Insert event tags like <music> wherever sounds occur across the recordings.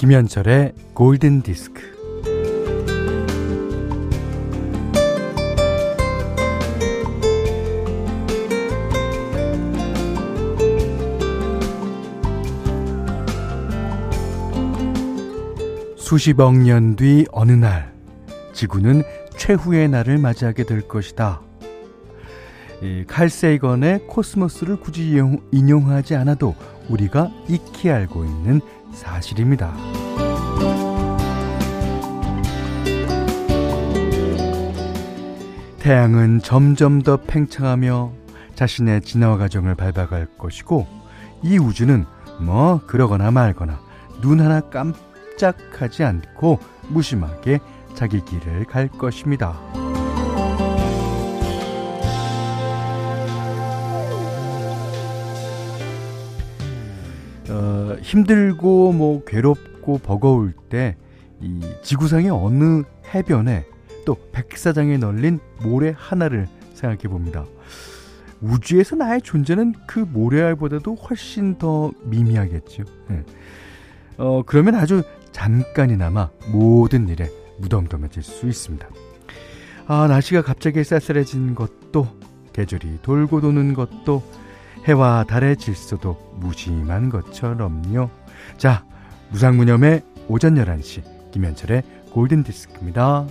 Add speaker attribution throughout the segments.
Speaker 1: 김현철의 골든 디스크. 수십억 년 뒤 어느 날, 지구는 최후의 날을 맞이하게 될 것이다. 칼 세이건의 코스모스를 굳이 인용, 하지 않아도 우리가 익히 알고 있는 사실입니다. 태양은 점점 더 팽창하며 자신의 진화 과정을 밟아갈 것이고 이 우주는 뭐 그러거나 말거나 눈 하나 깜짝하지 않고 무심하게 자기 길을 갈 것입니다. 어, 힘들고 뭐 괴롭고 버거울 때 이 지구상의 어느 해변에 또 백사장에 널린 모래 하나를 생각해 봅니다. 우주에서 나의 존재는 그 모래알보다도 훨씬 더 미미하겠죠. 네. 어, 그러면 아주 잠깐이나마 모든 일에 무덤덤해질 수 있습니다. 아, 날씨가 갑자기 쌀쌀해진 것도 계절이 돌고 도는 것도 해와 달의 질서도 무심한 것처럼요. 자, 무상무념의 오전 11시 김현철의 골든디스크입니다.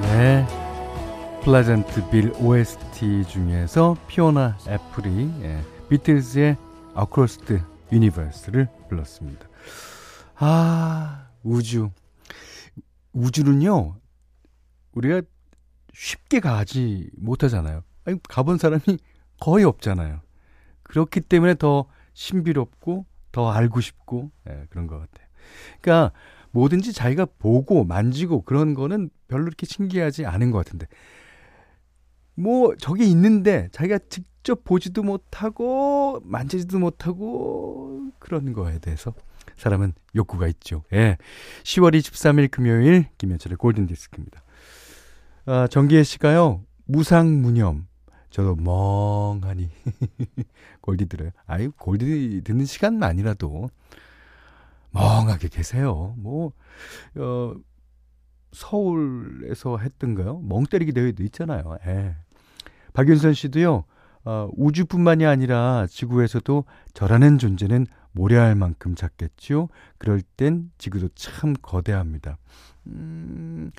Speaker 1: 네. Pleasantville OST 중에서 피오나 애플이 예, 비틀즈의 Across the Universe를 불렀습니다. 아, 우주. 우주는요, 우리가 쉽게 가지 못하잖아요. 아니, 가본 사람이 거의 없잖아요. 그렇기 때문에 더 신비롭고 더 알고 싶고 예, 그런 것 같아요. 그러니까 뭐든지 자기가 보고 만지고 그런 거는 별로 이렇게 신기하지 않은 것 같은데 뭐 저게 있는데 자기가 직접 보지도 못하고 만지지도 못하고 그런 거에 대해서 사람은 욕구가 있죠. 예. 10월 23일 금요일 김현철의 골든 디스크입니다. 아, 정기혜 씨가요. 무상무념. 저도 멍하니 <laughs> 골디 들어요. 아이 골디 듣는 시간만이라도 멍하게 계세요. 뭐, 어, 서울에서 했던가요? 멍 때리기 대회도 있잖아요. 예. 박윤선 씨도요, 어, 우주뿐만이 아니라 지구에서도 저라는 존재는 모래알 만큼 작겠죠? 그럴 땐 지구도 참 거대합니다. 음,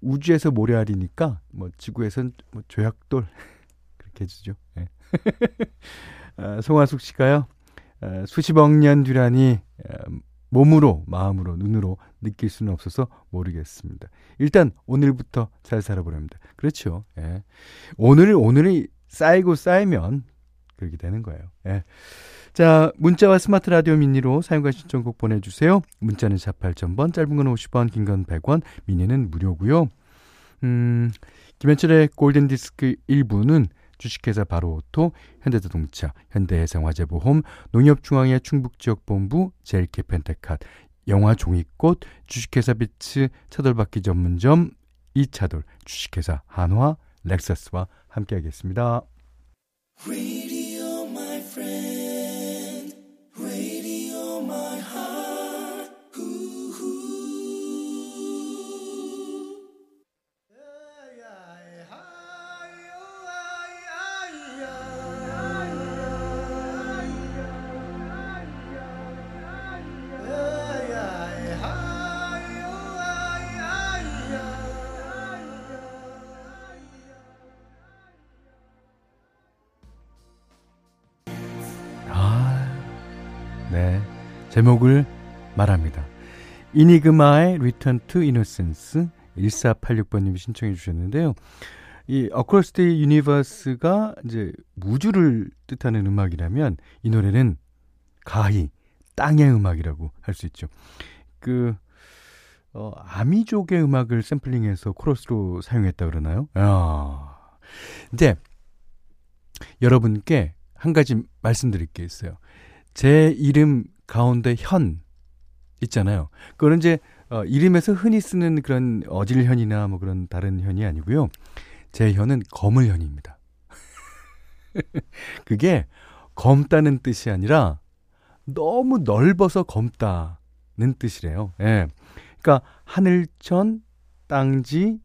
Speaker 1: 우주에서 모래알이니까, 뭐, 지구에선 뭐 조약돌, <laughs> 해주죠. 예. <laughs> 아, 송화숙 씨가요, 아, 수십억 년 뒤라니, 아, 몸으로, 마음으로, 눈으로 느낄 수는 없어서 모르겠습니다. 일단 오늘부터 잘 살아보렵니다. 그렇죠. 예. 오늘, 오늘이 쌓이고 쌓이면 그렇게 되는 거예요. 예. 자, 문자와 스마트 라디오 미니로 사용과 신청곡 보내주세요. 문자는 4 8000번, 짧은 건 50원, 긴 건 100원, 미니는 무료고요. 음, 김현철의 골든디스크 1부는 주식회사 바로오토, 현대자동차, 현대해상화재보험, 농협중앙회 충북지역본부, 제일캐펜테캇, 영화 종이꽃, 주식회사 비츠, 차돌박기 전문점, 이차돌, 주식회사 한화, 렉서스와 함께하겠습니다. 제목을 말합니다. 이니그마의 Return to Innocence 1486번님이 신청해 주셨는데요. 이 Across the Universe가 이제 우주를 뜻하는 음악이라면 이 노래는 가히 땅의 음악이라고 할 수 있죠. 그 어, 아미족의 음악을 샘플링해서 코러스로 사용했다 그러나요? 야. 이제 여러분께 한 가지 말씀드릴 게 있어요. 제 이름 가운데 현 있잖아요. 그거는 이제 어, 이름에서 흔히 쓰는 그런 어질현이나 뭐 그런 다른 현이 아니고요. 제 현은 검을현입니다. <laughs> 그게 검다는 뜻이 아니라 너무 넓어서 검다는 뜻이래요. 예. 그러니까 하늘천, 땅지,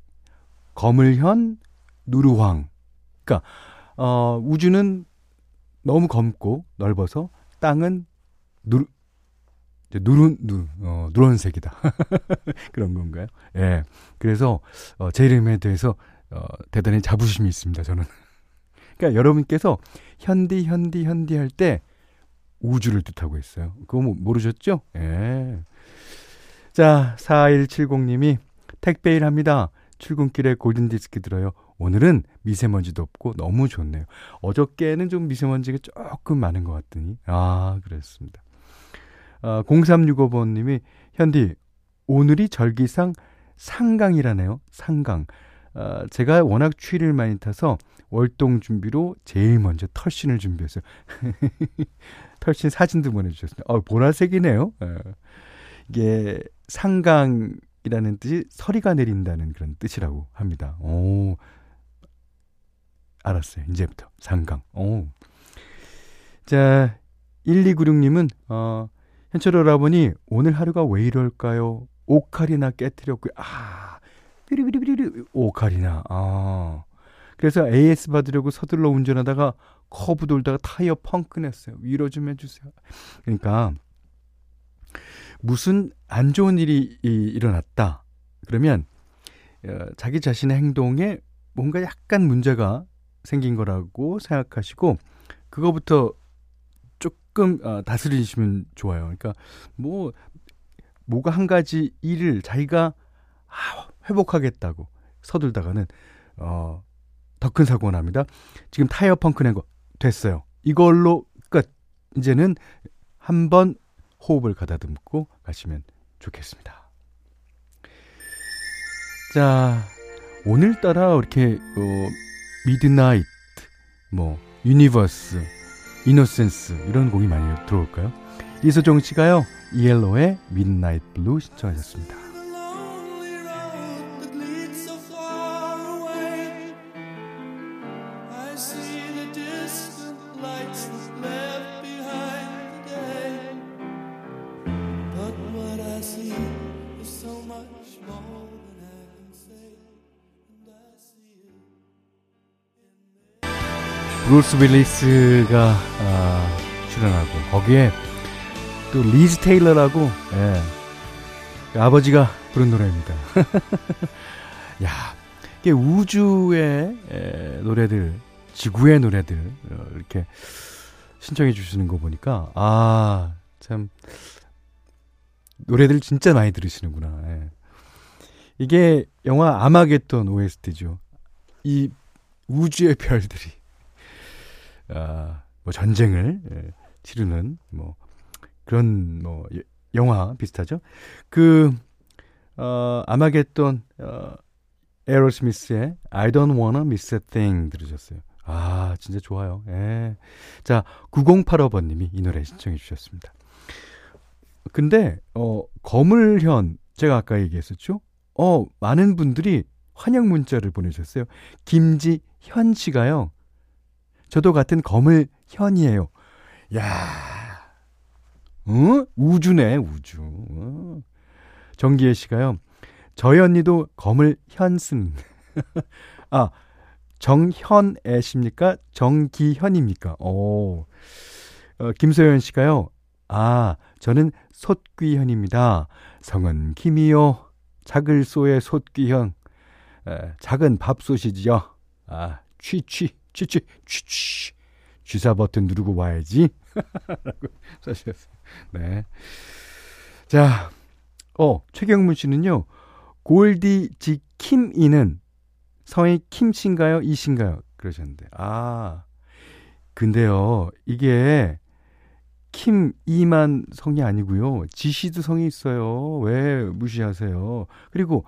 Speaker 1: 검을현, 누르황. 그러니까 어, 우주는 너무 검고 넓어서 땅은 누르 누른 누 어, 누런색이다 <laughs> 그런 건가요? 예. 그래서 어, 제 이름에 대해서 어, 대단히 자부심이 있습니다. 저는. <laughs> 그러니까 여러분께서 현디 현디 현디 할 때 우주를 뜻하고 있어요. 그거 뭐 모르셨죠? 예. 자, 4170님이 택배일 합니다. 출근길에 골든디스크 들어요. 오늘은 미세먼지도 없고 너무 좋네요. 어저께는 좀 미세먼지가 조금 많은 것 같더니. 아, 그렇습니다. 아, 0365번님이, 현디, 오늘이 절기상 상강이라네요. 상강. 아, 제가 워낙 추위를 많이 타서 월동 준비로 제일 먼저 털신을 준비했어요. <laughs> 털신 사진도 보내주셨습니다. 어, 보라색이네요. 어. 이게 상강이라는 뜻이 서리가 내린다는 그런 뜻이라고 합니다. 오, 알았어요. 이제부터 상강. 오. 자, 1296님은 어, 현철 여러분이 오늘 하루가 왜 이럴까요? 오카리나 깨뜨렸고요. 아, 삐리삐리삐리 오카리나. 아. 그래서 AS 받으려고 서둘러 운전하다가 커브 돌다가 타이어 펑크 냈어요. 위로 좀 해주세요. 그러니까 무슨 안 좋은 일이 일어났다. 그러면 어, 자기 자신의 행동에 뭔가 약간 문제가 생긴 거라고 생각하시고 그거부터 조금 어, 다스리시면 좋아요. 그러니까 뭐 뭐가 한 가지 일을 자기가 아, 회복하겠다고 서둘다가는 어, 더 큰 사고가 납니다. 지금 타이어 펑크 낸 거 됐어요. 이걸로 끝. 이제는 한번 호흡을 가다듬고 가시면 좋겠습니다. 자, 오늘따라 이렇게 어, midnight, 뭐 universe, innocence 이런 곡이 많이 들어올까요? 이소정 씨가요 ELO의 Midnight Blue 신청하셨습니다. 브루스 윌리스가 아, 출연하고 거기에 또 리브 타일러라고 예, 그 아버지가 부른 노래입니다. <laughs> 야, 이게 우주의 에, 노래들, 지구의 노래들 어, 이렇게 신청해 주시는 거 보니까 아 참 노래들 진짜 많이 들으시는구나. 예. 이게 영화 아마겟돈 OST죠. 이 우주의 <laughs> 별들이 아, 뭐 전쟁을 예, 치르는 뭐 그런 뭐 영화 비슷하죠. 그 어, 아마겟돈 어, 에어로스미스의 I Don't Wanna Miss a Thing 들으셨어요. 아, 진짜 좋아요. 예. 자, 9085번님이 이 노래 신청해 주셨습니다. 근데, 어, 거물현, 제가 아까 얘기했었죠? 어, 많은 분들이 환영 문자를 보내주셨어요. 김지현 씨가요, 저도 같은 검을 현이에요. 야, 어? 우주네, 우주. 어. 정기혜 씨가요. 저희 언니도 검을 현승. <laughs> 아, 정현애십니까? 정기현입니까? 오. 어, 김소연 씨가요. 아, 저는 솥귀현입니다. 성은 김이요. 작을 소의 솥귀현. 에, 작은 밥솥이지요. 아, 취취. 취취, 취취. 주사 버튼 누르고 와야지. <laughs> 라고 써주셨어요. 네. 자, 어, 최경문 씨는요, 골디 지 킴이는 성이 킴씨인가요? 이신가요? 그러셨는데. 아, 근데요, 이게 김, 이만 성이 아니고요. 지씨도 성이 있어요. 왜 무시하세요? 그리고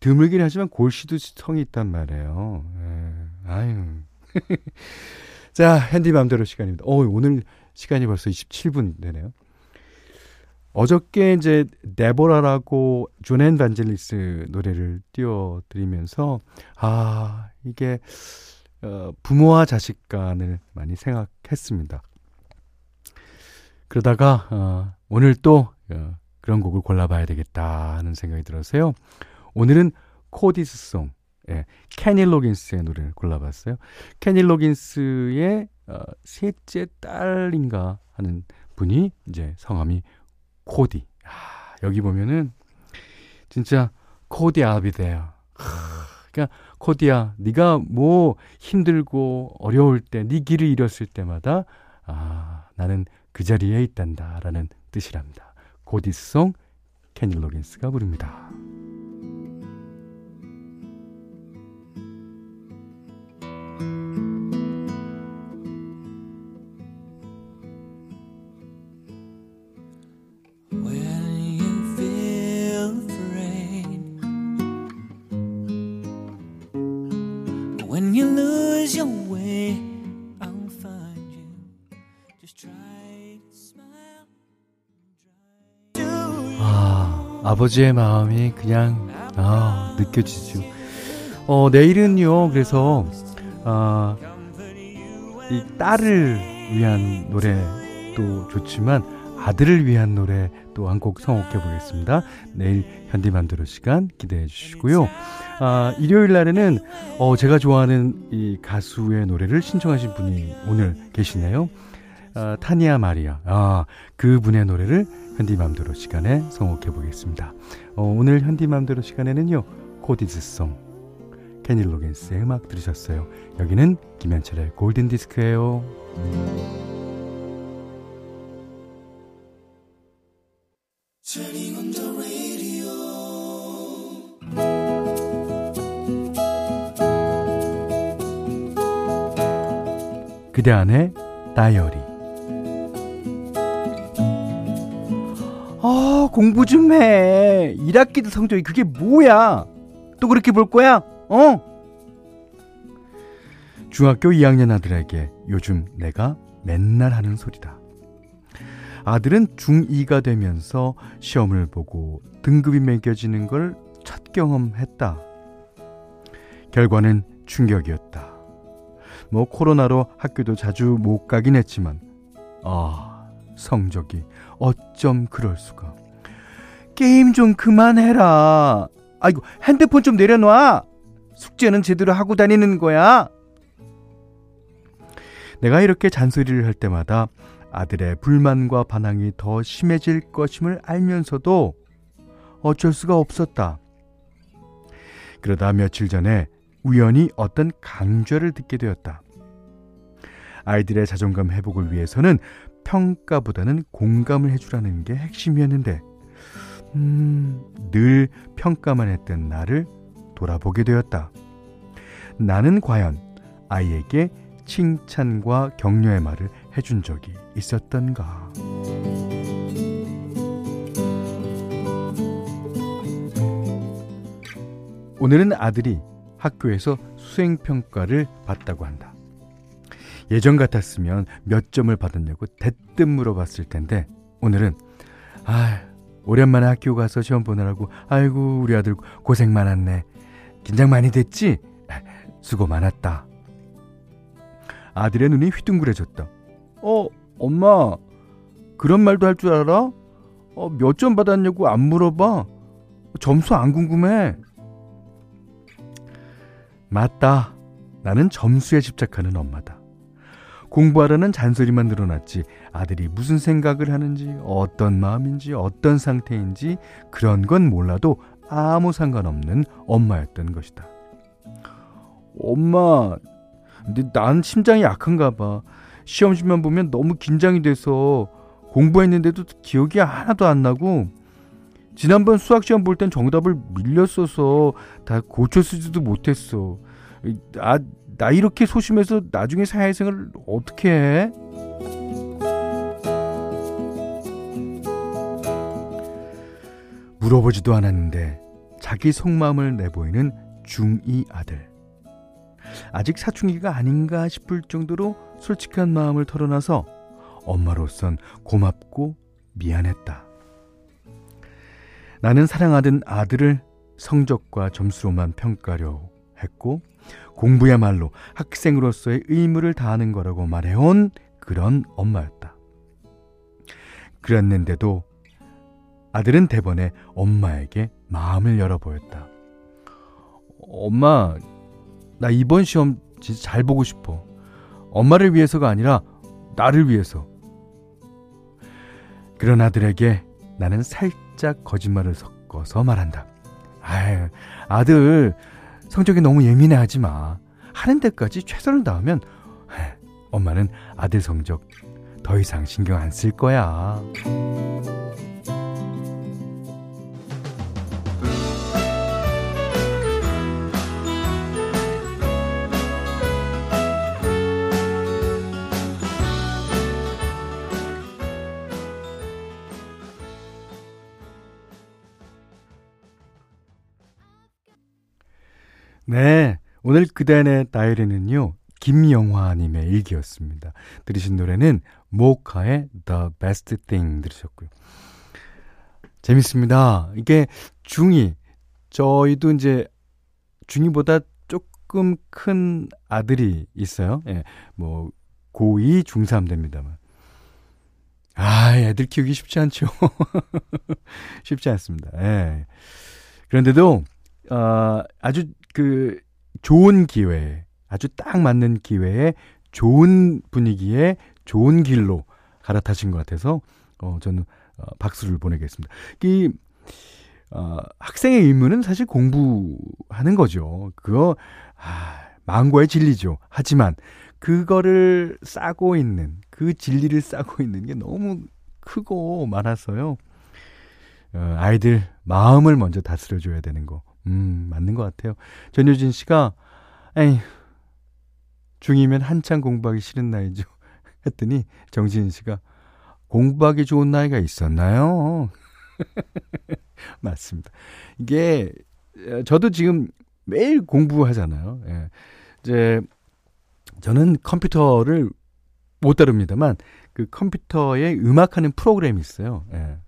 Speaker 1: 드물긴 하지만 골씨도 성이 있단 말이에요. 예. 아유. <laughs> 자, 현디 맘대로 시간입니다. 어, 오늘 시간이 벌써 27분 되네요. 어저께 이제 데보라라고 존 앤 반젤리스 노래를 띄워드리면서 아 이게 어, 부모와 자식 간을 많이 생각했습니다. 그러다가 어, 오늘 또 어, 그런 곡을 골라봐야 되겠다 하는 생각이 들어서요. 오늘은 코디스송, 예, 캐니 로긴스의 노래를 골라봤어요. 캐니 로긴스의 어, 셋째 딸인가 하는 분이 이제 성함이 코디. 아, 여기 보면은 진짜 코디 아비데요. 그러니까 코디야, 네가 뭐 힘들고 어려울 때, 네 길을 잃었을 때마다 아, 나는 그 자리에 있단다라는 뜻이랍니다. 코디송 캐니 로긴스가 부릅니다. 아버지의 마음이 그냥 아, 느껴지죠. 어, 내일은요. 그래서 아, 이 딸을 위한 노래 도 좋지만 아들을 위한 노래 또 한곡 성곡해 보겠습니다. 내일 현디만두로 시간 기대해 주시고요. 아, 일요일 날에는 어, 제가 좋아하는 이 가수의 노래를 신청하신 분이 오늘 계시네요. 아, 타니아 마리아. 아, 그 분의 노래를 현디맘대로 시간에 성곡해 보겠습니다. 어, 오늘 현디맘대로 시간에는요. 코디즈송 캐니 로겐스의 음악 들으셨어요. 여기는 김현철의 골든 디스크예요. 그대 안에 다이어리 어, 공부 좀 해. 1학기도 성적이 그게 뭐야? 또 그렇게 볼 거야? 어? 중학교 2학년 아들에게 요즘 내가 맨날 하는 소리다. 아들은 중2가 되면서 시험을 보고 등급이 매겨지는 걸 첫 경험했다. 결과는 충격이었다. 뭐 코로나로 학교도 자주 못 가긴 했지만, 아, 성적이 어쩜 그럴 수가. 게임 좀 그만해라. 아이고, 핸드폰 좀 내려놔. 숙제는 제대로 하고 다니는 거야. 내가 이렇게 잔소리를 할 때마다 아들의 불만과 반항이 더 심해질 것임을 알면서도 어쩔 수가 없었다. 그러다 며칠 전에 우연히 어떤 강좌를 듣게 되었다. 아이들의 자존감 회복을 위해서는 평가보다는 공감을 해주라는 게 핵심이었는데, 음, 늘 평가만 했던 나를 돌아보게 되었다. 나는 과연 아이에게 칭찬과 격려의 말을 해준 적이 있었던가. 오늘은 아들이 학교에서 수행평가를 받다고 한다. 예전 같았으면 몇 점을 받았냐고 대뜸 물어봤을 텐데 오늘은 아 오랜만에 학교 가서 시험 보느라고 아이고 우리 아들 고생 많았네 긴장 많이 됐지 수고 많았다 아들의 눈이 휘둥그레졌다 어 엄마 그런 말도 할 줄 알아? 어, 몇 점 받았냐고 안 물어봐 점수 안 궁금해 맞다 나는 점수에 집착하는 엄마다 공부하라는 잔소리만 늘어났지 아들이 무슨 생각을 하는지 어떤 마음인지 어떤 상태인지 그런 건 몰라도 아무 상관없는 엄마였던 것이다. 엄마, 근데 난 심장이 약한가 봐. 시험지만 보면 너무 긴장이 돼서 공부했는데도 기억이 하나도 안 나고 지난번 수학시험 볼 땐 정답을 밀렸어서 다 고쳐 쓰지도 못했어. 아, 나 이렇게 소심해서 나중에 사회생활 어떻게 해? 물어보지도 않았는데 자기 속마음을 내보이는 중2 아들. 아직 사춘기가 아닌가 싶을 정도로 솔직한 마음을 털어놔서 엄마로선 고맙고 미안했다. 나는 사랑하던 아들을 성적과 점수로만 평가려 했고 공부야말로 학생으로서의 의무를 다하는 거라고 말해온 그런 엄마였다. 그랬는데도 아들은 대번에 엄마에게 마음을 열어 보였다. 엄마, 나 이번 시험 진짜 잘 보고 싶어. 엄마를 위해서가 아니라 나를 위해서. 그런 아들에게 나는 살짝 거짓말을 섞어서 말한다. 아유, 아들, 성적에 너무 예민해 하지 마. 하는 데까지 최선을 다하면 엄마는 아들 성적 더 이상 신경 안 쓸 거야. 네. 오늘 그대의 다이리는요, 김영화님의 일기였습니다. 들으신 노래는 모카의 The Best Thing 들으셨고요. 재밌습니다. 이게 중2, 저희도 이제 중2보다 조금 큰 아들이 있어요. 예, 뭐, 고2, 중3 됩니다만. 아, 애들 키우기 쉽지 않죠. <laughs> 쉽지 않습니다. 예. 그런데도, 어, 아주 그 좋은 기회, 아주 딱 맞는 기회에 좋은 분위기에 좋은 길로 갈아타신 것 같아서 어 저는 어, 박수를 보내겠습니다. 이 어, 학생의 의무는 사실 공부하는 거죠. 그거 아, 망고의 진리죠. 하지만 그거를 싸고 있는 그 진리를 싸고 있는 게 너무 크고 많아서요. 어, 아이들 마음을 먼저 다스려 줘야 되는 거. 음, 맞는 것 같아요. 전효진 씨가, 에이, 중이면 한창 공부하기 싫은 나이죠. <laughs> 했더니 정지인 씨가, 공부하기 좋은 나이가 있었나요? <laughs> 맞습니다. 이게, 어, 저도 지금 매일 공부하잖아요. 예. 이제, 저는 컴퓨터를 못 다룹니다만, 그 컴퓨터에 음악하는 프로그램이 있어요. 예.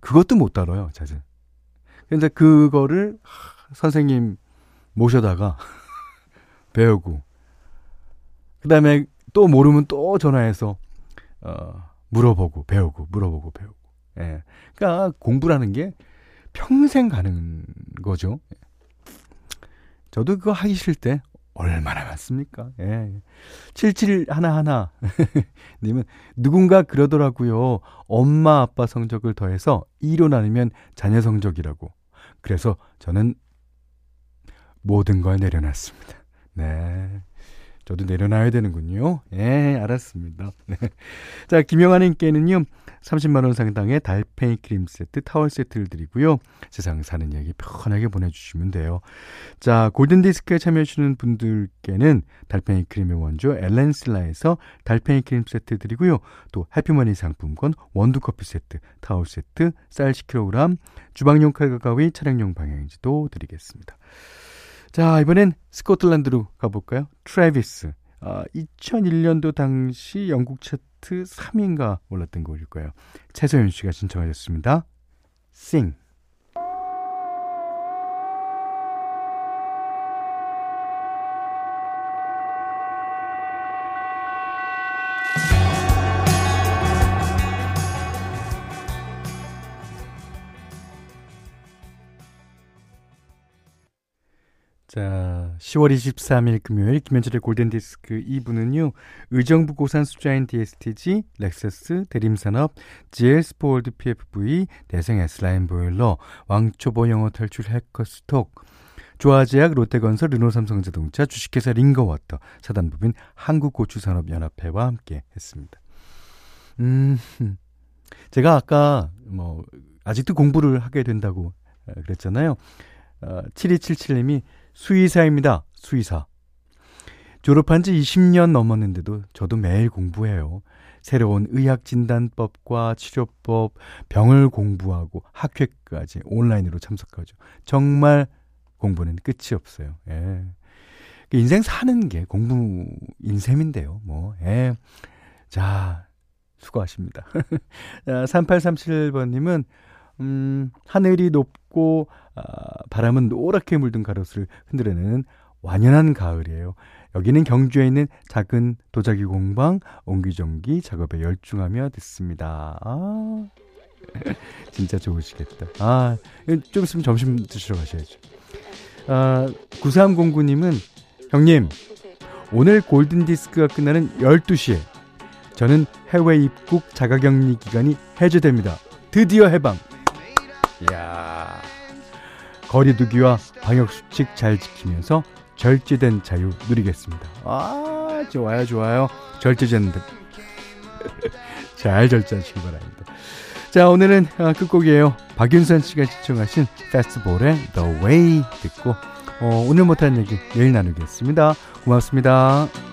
Speaker 1: 그것도 못 다뤄요, 자주. 근데 그거를 선생님 모셔다가 <laughs> 배우고 그다음에 또 모르면 또 전화해서 어 물어보고 배우고 물어보고 배우고 예. 그러니까 공부라는 게 평생 가는 거죠. 저도 그거 하기 싫을 때 얼마나 많습니까? 예. 77 하나 하나 님은 누군가 그러더라고요. 엄마 아빠 성적을 더해서 2로 나누면 자녀 성적이라고. 그래서 저는 모든 걸 내려놨습니다. 네. 저도 내려놔야 되는군요. 예, 알았습니다. 네. 자, 김영아님께는요, 30만원 상당의 달팽이 크림 세트, 타월 세트를 드리고요. 세상 사는 얘기 편하게 보내주시면 돼요. 자, 골든디스크에 참여해주시는 분들께는 달팽이 크림의 원조 엘렌실라에서 달팽이 크림 세트 드리고요. 또 해피머니 상품권, 원두커피 세트, 타월 세트, 쌀 10kg, 주방용 칼과 가위, 차량용 방향제도 드리겠습니다. 자, 이번엔 스코틀랜드로 가볼까요? 트래비스. 아, 2001년도 당시 영국 차트 3위인가 올랐던 곡일 거예요. 최소연 씨가 신청하셨습니다. Sing. 10월 23일 금요일 김현철의 골든디스크 2부는요. 의정부 고산 수자인 DSTG, 렉서스, 대림산업, GL스포월드 PFV, 대성 S라인 보일러, 왕초보 영어 탈출 해커스톡, 조아제약, 롯데건설, 르노삼성자동차, 주식회사 링거워터, 사단법인 한국고추산업연합회와 함께 했습니다. 음, 제가 아까 뭐 아직도 공부를 하게 된다고 그랬잖아요. 어, 7277님이 수의사입니다. 수의사. 졸업한 지 20년 넘었는데도 저도 매일 공부해요. 새로운 의학 진단법과 치료법, 병을 공부하고 학회까지 온라인으로 참석하죠. 정말 공부는 끝이 없어요. 예. 그 인생 사는 게 공부 인 셈인데요. 뭐, 예. 자, 수고하십니다. <laughs> 자, 3837번 님은, 음, 하늘이 높고, 아, 바람은 노랗게 물든 가로수를 흔들어내는 완연한 가을이에요. 여기는 경주에 있는 작은 도자기 공방 옹기종기 작업에 열중하며 듣습니다. 아, <laughs> 진짜 좋으시겠다. 아, 좀 있으면 점심 드시러 가셔야죠. 아, 9309님은 형님, 오늘 골든디스크가 끝나는 12시에 저는 해외 입국 자가격리 기간이 해제됩니다. 드디어 해방. 이야. 거리두기와 방역수칙 잘 지키면서 절제된 자유 누리겠습니다. 아, 좋아요, 좋아요. 절제된 듯. <laughs> 잘 절제하시기 바랍니다. 자, 오늘은 아, 끝곡이에요. 박윤선 씨가 시청하신 페스티벌의 The Way 듣고, 어, 오늘 못한 얘기 내일 나누겠습니다. 고맙습니다.